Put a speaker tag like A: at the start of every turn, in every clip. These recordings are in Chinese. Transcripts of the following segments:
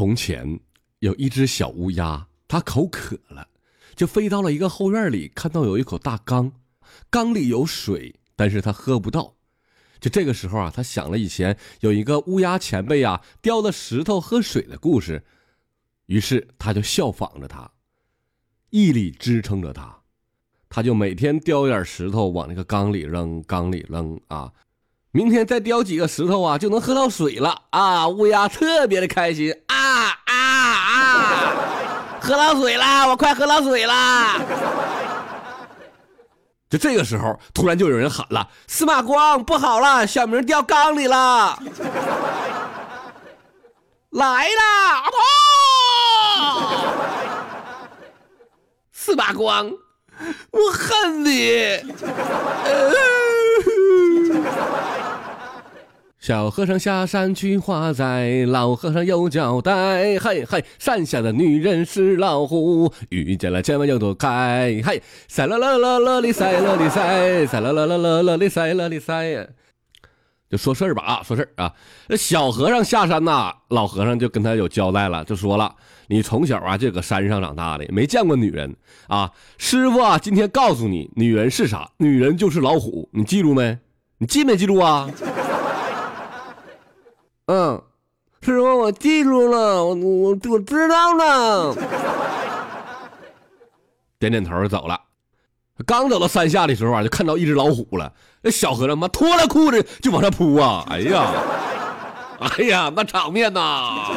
A: 从前有一只小乌鸦，它口渴了，就飞到了一个后院里，看到有一口大缸，缸里有水，但是它喝不到。就这个时候啊，他想了以前有一个乌鸦前辈啊叼了石头喝水的故事，于是他就效仿着他，毅力支撑着他，他就每天叼点石头往那个缸里扔，缸里扔啊。明天再叼几个石头啊，就能喝到水了啊！乌鸦特别的开心！喝到水啦，我快喝到水啦！就这个时候，突然就有人喊了：“司马光，不好了，小明掉缸里了！”来啦！司马光，我恨你！小和尚下山去化斋，老和尚有交代。嘿嘿，山下的女人是老虎，遇见了千万要躲开。嘿，塞啦啦啦啦哩塞啦哩塞，塞啦啦啦啦啦哩塞啦哩塞。就说事儿吧啊，说事儿啊。那小和尚下山呐，老和尚就跟他有交代了，就说了：你从小啊就搁山上长大的，没见过女人啊。师傅啊，今天告诉你，女人是啥？女人就是老虎，你记住没？你记没记住啊？嗯，师傅，我记住了，我我我知道了。点点头走了。刚走到山下的时候啊，就看到一只老虎了。那小和尚妈脱了裤子就往上扑啊！哎呀，哎呀，那场面呐！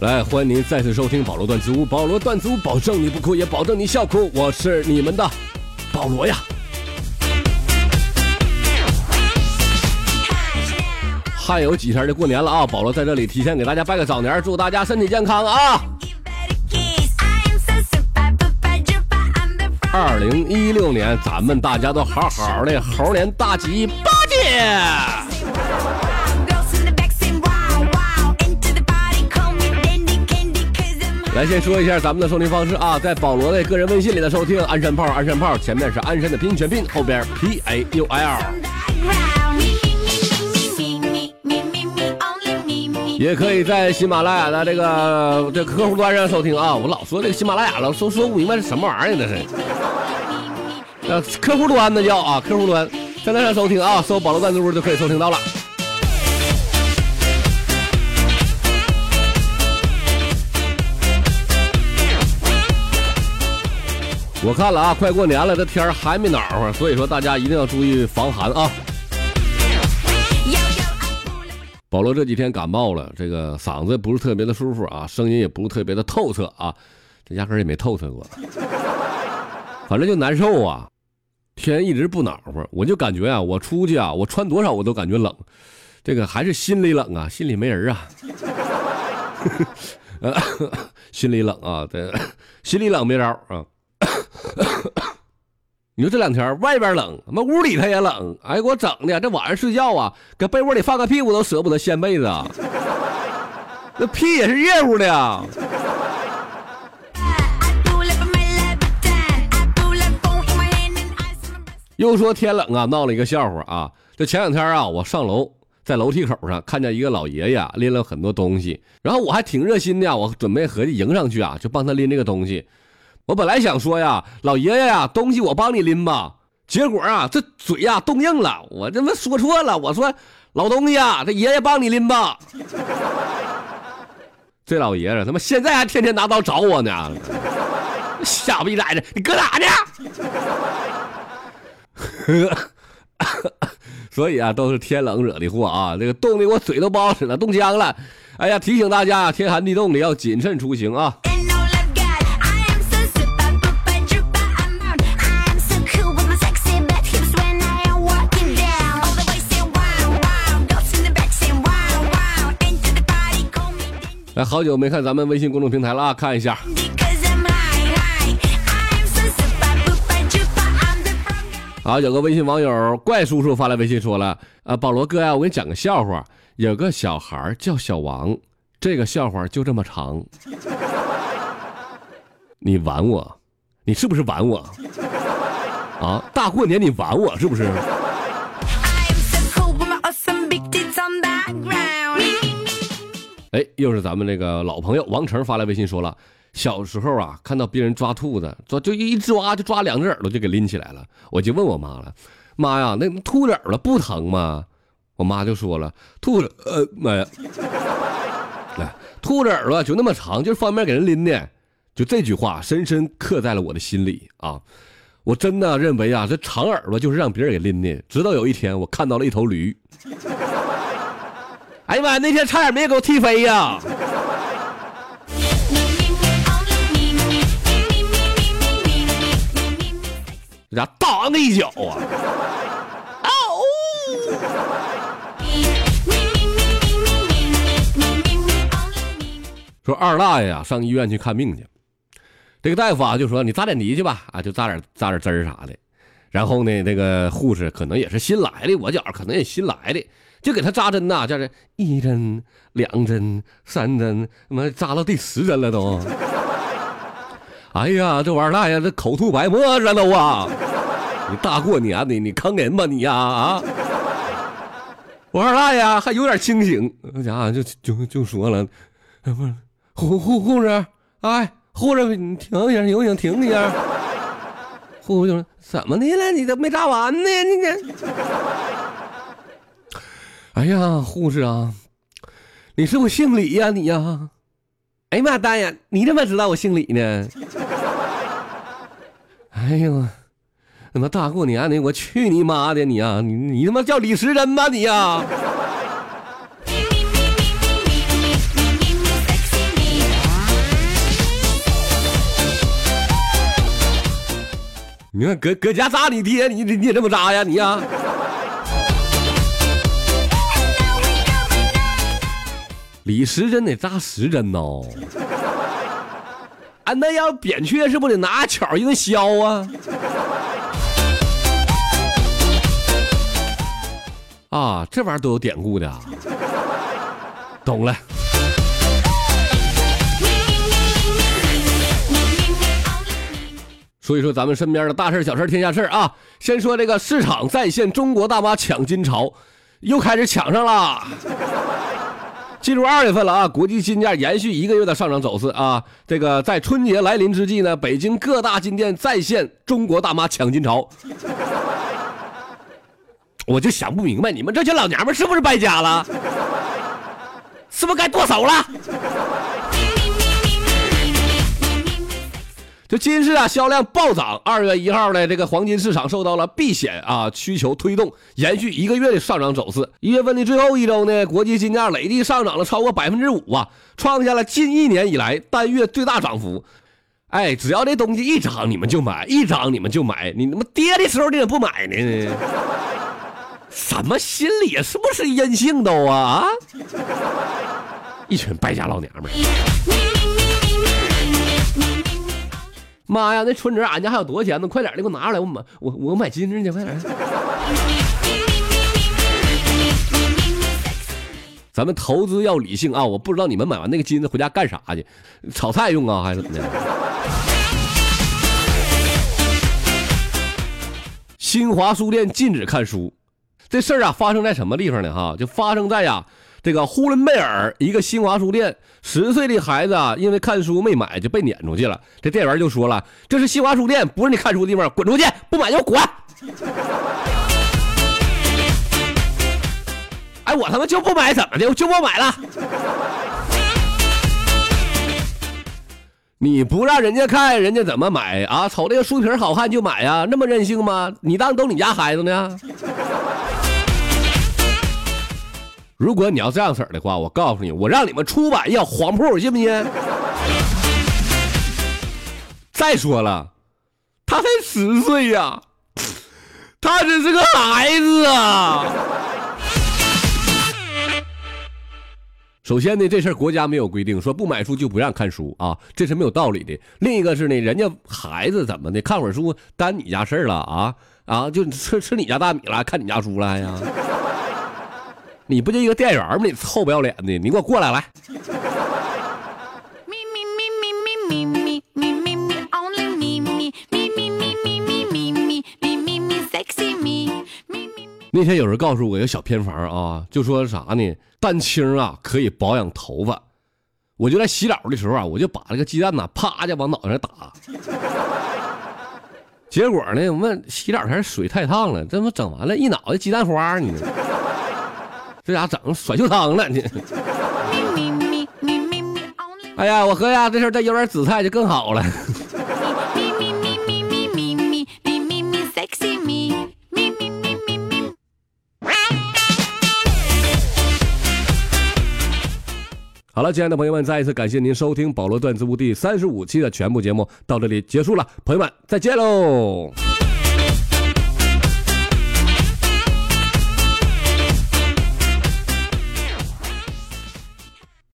A: 来，欢迎您再次收听保罗段子屋。保罗段子屋，保证你不哭，也保证你笑哭。我是你们的保罗呀。还有几天就过年了啊！保罗在这里提前给大家拜个早年，祝大家身体健康啊！二零一六年，咱们大家都好好的，猴年大吉八戒！来，先说一下咱们的收听方式啊，在保罗的个人微信里的收听，鞍山炮，鞍山炮，前面是鞍山的拼音全拼，后边 P A U L。也可以在喜马拉雅的这个这客户端上收听啊，我老说这个喜马拉雅了，说说不明白是什么玩意儿，那是。呃，客户端那叫啊，客户端，在那上收听啊，搜保罗赞助就可以收听到了。我看了啊，快过年了，这天还没暖和，所以说大家一定要注意防寒啊。保罗这几天感冒了，这个嗓子不是特别的舒服啊，声音也不是特别的透彻啊，这压根也没透彻过，反正就难受啊。天一直不暖和，我就感觉啊，我出去啊，我穿多少我都感觉冷，这个还是心里冷啊，心里没人啊。心里冷啊，对，心里冷没招啊。你说这两天外边冷，他妈屋里头也冷，哎，给我整的，这晚上睡觉啊，搁被窝里放个屁股都舍不得掀被子啊，那屁也是热乎的呀。又说天冷啊，闹了一个笑话啊。这前两天啊，我上楼，在楼梯口上看见一个老爷爷拎了很多东西，然后我还挺热心的，我准备合计迎上去啊，就帮他拎这个东西。我本来想说呀，老爷爷呀，东西我帮你拎吧。结果啊，这嘴呀冻硬了，我他妈说错了。我说老东西啊，这爷爷帮你拎吧。这老爷子他妈现在还天天拿刀找我呢，瞎逼崽子，你搁哪呢？所以啊，都是天冷惹的祸啊！这个冻的我嘴都不好使了，冻僵了。哎呀，提醒大家，天寒地冻的要谨慎出行啊。来，好久没看咱们微信公众平台了啊，看一下。好，有个微信网友怪叔叔发来微信说了：“啊，保罗哥呀，我给你讲个笑话。有个小孩叫小王，这个笑话就这么长。你玩我，你是不是玩我？啊，大过年你玩我是不是？”哎，又是咱们那个老朋友王成发来微信说了。小时候啊，看到别人抓兔子，抓就一抓就抓两只耳朵就给拎起来了。我就问我妈了，妈呀，那兔子耳朵不疼吗？我妈就说了，兔子呃妈呀，来，兔子耳朵就那么长，就是方便给人拎的。就这句话深深刻在了我的心里啊！我真的认为啊，这长耳朵就是让别人给拎的。直到有一天，我看到了一头驴，哎呀妈呀，那天差点没给我踢飞呀！这家当的一脚啊！哦！说二大爷呀上医院去看病去，这个大夫啊就说你扎点滴去吧，啊就扎点扎点针儿啥的。然后呢，那个护士可能也是新来的，我觉可能也新来的，就给他扎针呐，就是一针、两针、三针，他妈扎到第十针了都。哎呀，这二大爷这口吐白沫了都啊！你大过年的，你坑人吧你呀啊！我二大爷还有点清醒，那家伙就就就说了，不是护护护士，哎，护士你停一下，停停停一下。护士就说怎么的了？你都没扎完呢，你这。哎呀，护士啊，你是不姓李呀你呀？哎呀妈，大爷，你怎么知道我姓李呢？哎呦，他妈大过年的，我去你妈的你呀！你你他妈叫李时珍吧你呀！你看搁搁家扎你爹，你你你也这么扎呀你呀？李时珍得扎十针哦。啊，那要扁鹊是不得拿巧一顿削啊？啊，这玩意儿都有典故的，啊懂了。所以说，咱们身边的大事小事天下事啊，先说这个市场再现中国大妈抢金潮，又开始抢上了。进入二月份了啊，国际金价延续一个月的上涨走势啊。这个在春节来临之际呢，北京各大金店再现中国大妈抢金潮。我就想不明白，你们这些老娘们是不是败家了？是不是该剁手了？就金市啊，销量暴涨。二月一号呢，这个黄金市场受到了避险啊需求推动，延续一个月的上涨走势。一月份的最后一周呢，国际金价累计上涨了超过百分之五啊，创下了近一年以来单月最大涨幅。哎，只要这东西一涨，你们就买；一涨，你们就买。你他妈跌的时候，你怎么不买呢？什么心理？是不是阴性都啊？一群败家老娘们儿。妈呀，那存折俺家还有多少钱呢？快点的，给我拿出来，我买我我买金子去，快点。咱们投资要理性啊！我不知道你们买完那个金子回家干啥去，炒菜用啊，还是怎么的？新华书店禁止看书，这事儿啊发生在什么地方呢？哈，就发生在呀。这个呼伦贝尔一个新华书店，十岁的孩子啊，因为看书没买就被撵出去了。这店员就说了：“这是新华书店，不是你看书的地方，滚出去！不买就滚！”哎，我他妈就不买，怎么的？我就不买了。你不让人家看，人家怎么买啊？瞅这个书皮好看就买呀？那么任性吗？你当都你家孩子呢？如果你要这样式儿的话，我告诉你，我让你们出版要黄铺，信不信？再说了，他才十岁呀，他只是个孩子啊。首先呢，这事儿国家没有规定说不买书就不让看书啊，这是没有道理的。另一个是呢，人家孩子怎么的，看会儿书耽你家事儿了啊啊，就吃吃你家大米了，看你家书了呀？你不就一个店员吗？你臭不要脸的，你给我过来来。那天有人告诉我一个小偏方啊，就说啥呢？蛋清啊可以保养头发。我就在洗澡的时候啊，我就把那个鸡蛋呐，啪就往脑袋上打。结果呢，我们洗澡前水太烫了，这不整完了一脑袋鸡蛋花呢。这家整甩袖汤了你。哎呀，我喝呀，这事儿再有点紫菜就更好了。好了，亲爱的朋友们，再一次感谢您收听《保罗段子屋》第三十五期的全部节目，到这里结束了，朋友们再见喽。